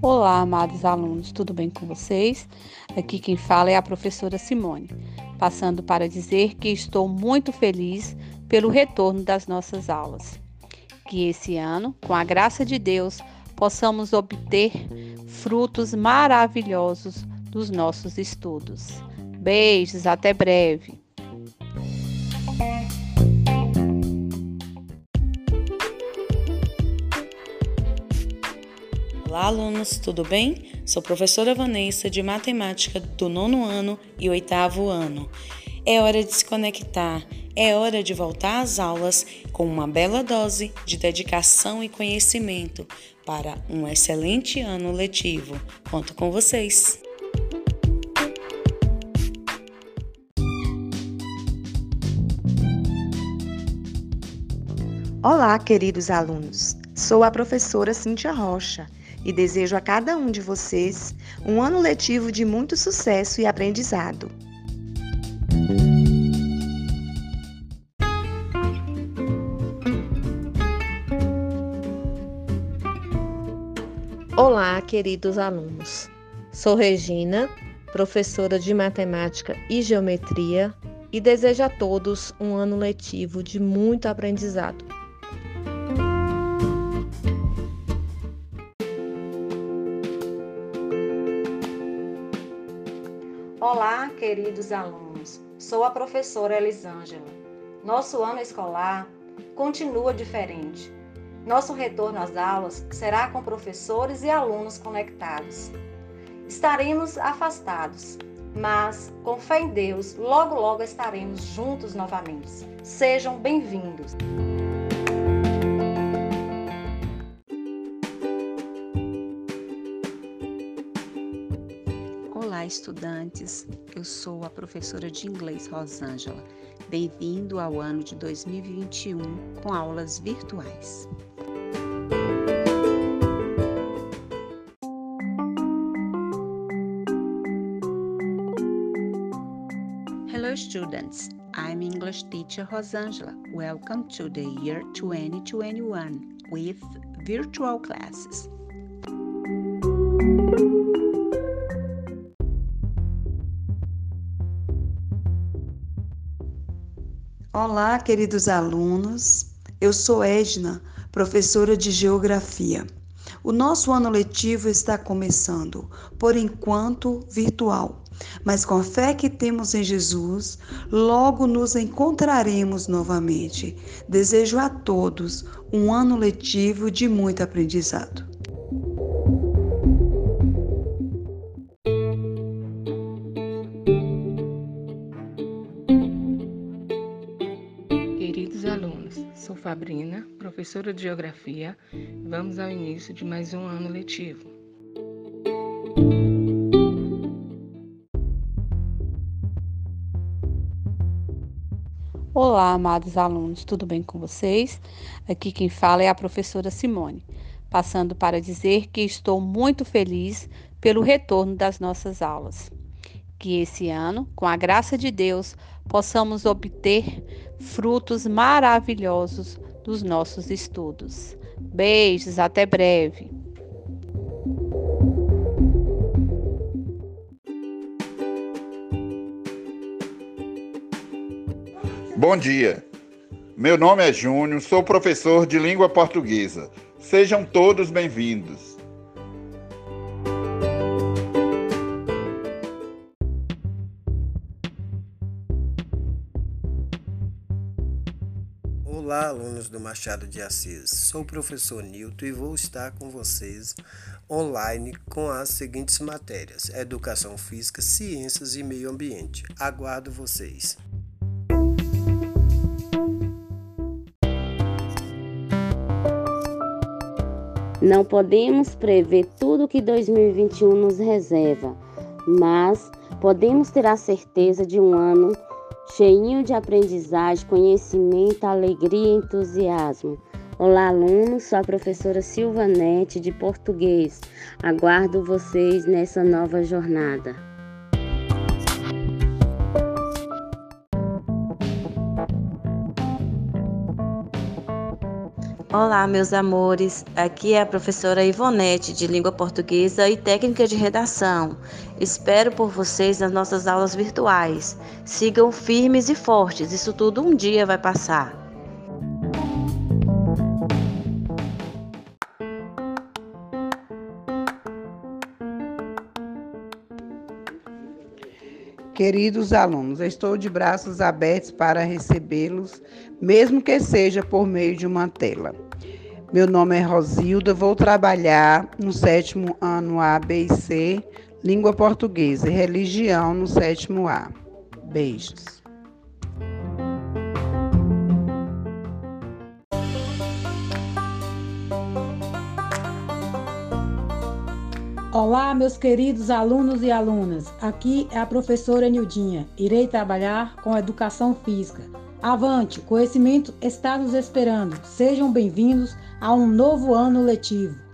Olá, amados alunos, tudo bem com vocês? Aqui quem fala é a professora Simone, passando para dizer que estou muito feliz pelo retorno das nossas aulas. Que esse ano, com a graça de Deus, possamos obter frutos maravilhosos dos nossos estudos. Beijos, até breve! Olá, alunos, tudo bem? Sou professora Vanessa de Matemática do nono ano e oitavo ano. É hora de se conectar, é hora de voltar às aulas com uma bela dose de dedicação e conhecimento para um excelente ano letivo. Conto com vocês! Olá, queridos alunos. Sou a professora Cíntia Rocha e desejo a cada um de vocês um ano letivo de muito sucesso e aprendizado. Olá, queridos alunos. Sou Regina, professora de matemática e geometria, e desejo a todos um ano letivo de muito aprendizado. Olá, queridos alunos. Sou a professora Elisângela. Nosso ano escolar continua diferente. Nosso retorno às aulas será com professores e alunos conectados. Estaremos afastados, mas com fé em Deus, logo logo estaremos juntos novamente. Sejam bem-vindos. Olá, estudantes. Eu sou a professora de inglês Rosângela. Bem-vindo ao ano de 2021 com aulas virtuais. Hello, students. I'm English teacher Rosângela. Welcome to the year 2021 with virtual classes. Olá, queridos alunos. Eu sou Edna, professora de Geografia. O nosso ano letivo está começando, por enquanto virtual, mas com a fé que temos em Jesus, logo nos encontraremos novamente. Desejo a todos um ano letivo de muito aprendizado. Fabrina, professora de Geografia. Vamos ao início de mais um ano letivo. Olá, amados alunos, tudo bem com vocês? Aqui quem fala é a professora Simone, passando para dizer que estou muito feliz pelo retorno das nossas aulas. Que esse ano, com a graça de Deus, possamos obter frutos maravilhosos dos nossos estudos. Beijos, até breve. Bom dia. Meu nome é Júnior, sou professor de língua portuguesa. Sejam todos bem-vindos. Olá, alunos do Machado de Assis. Sou o professor Nilton e vou estar com vocês online com as seguintes matérias: Educação Física, Ciências e Meio Ambiente. Aguardo vocês. Não podemos prever tudo que 2021 nos reserva, mas podemos ter a certeza de um ano cheinho de aprendizagem, conhecimento, alegria e entusiasmo. Olá, alunos, sou a professora Silvanete de Português. Aguardo vocês nessa nova jornada. Olá, meus amores. Aqui é a professora Ivonete, de Língua Portuguesa e Técnica de Redação. Espero por vocês nas nossas aulas virtuais. Sigam firmes e fortes, isso tudo um dia vai passar. Queridos alunos, estou de braços abertos para recebê-los, mesmo que seja por meio de uma tela. Meu nome é Rosilda, vou trabalhar no sétimo ano A, B e C, língua portuguesa e religião no sétimo A. Beijos. Olá, meus queridos alunos e alunas. Aqui é a professora Nildinha. Irei trabalhar com educação física. Avante, conhecimento está nos esperando. Sejam bem-vindos a um novo ano letivo.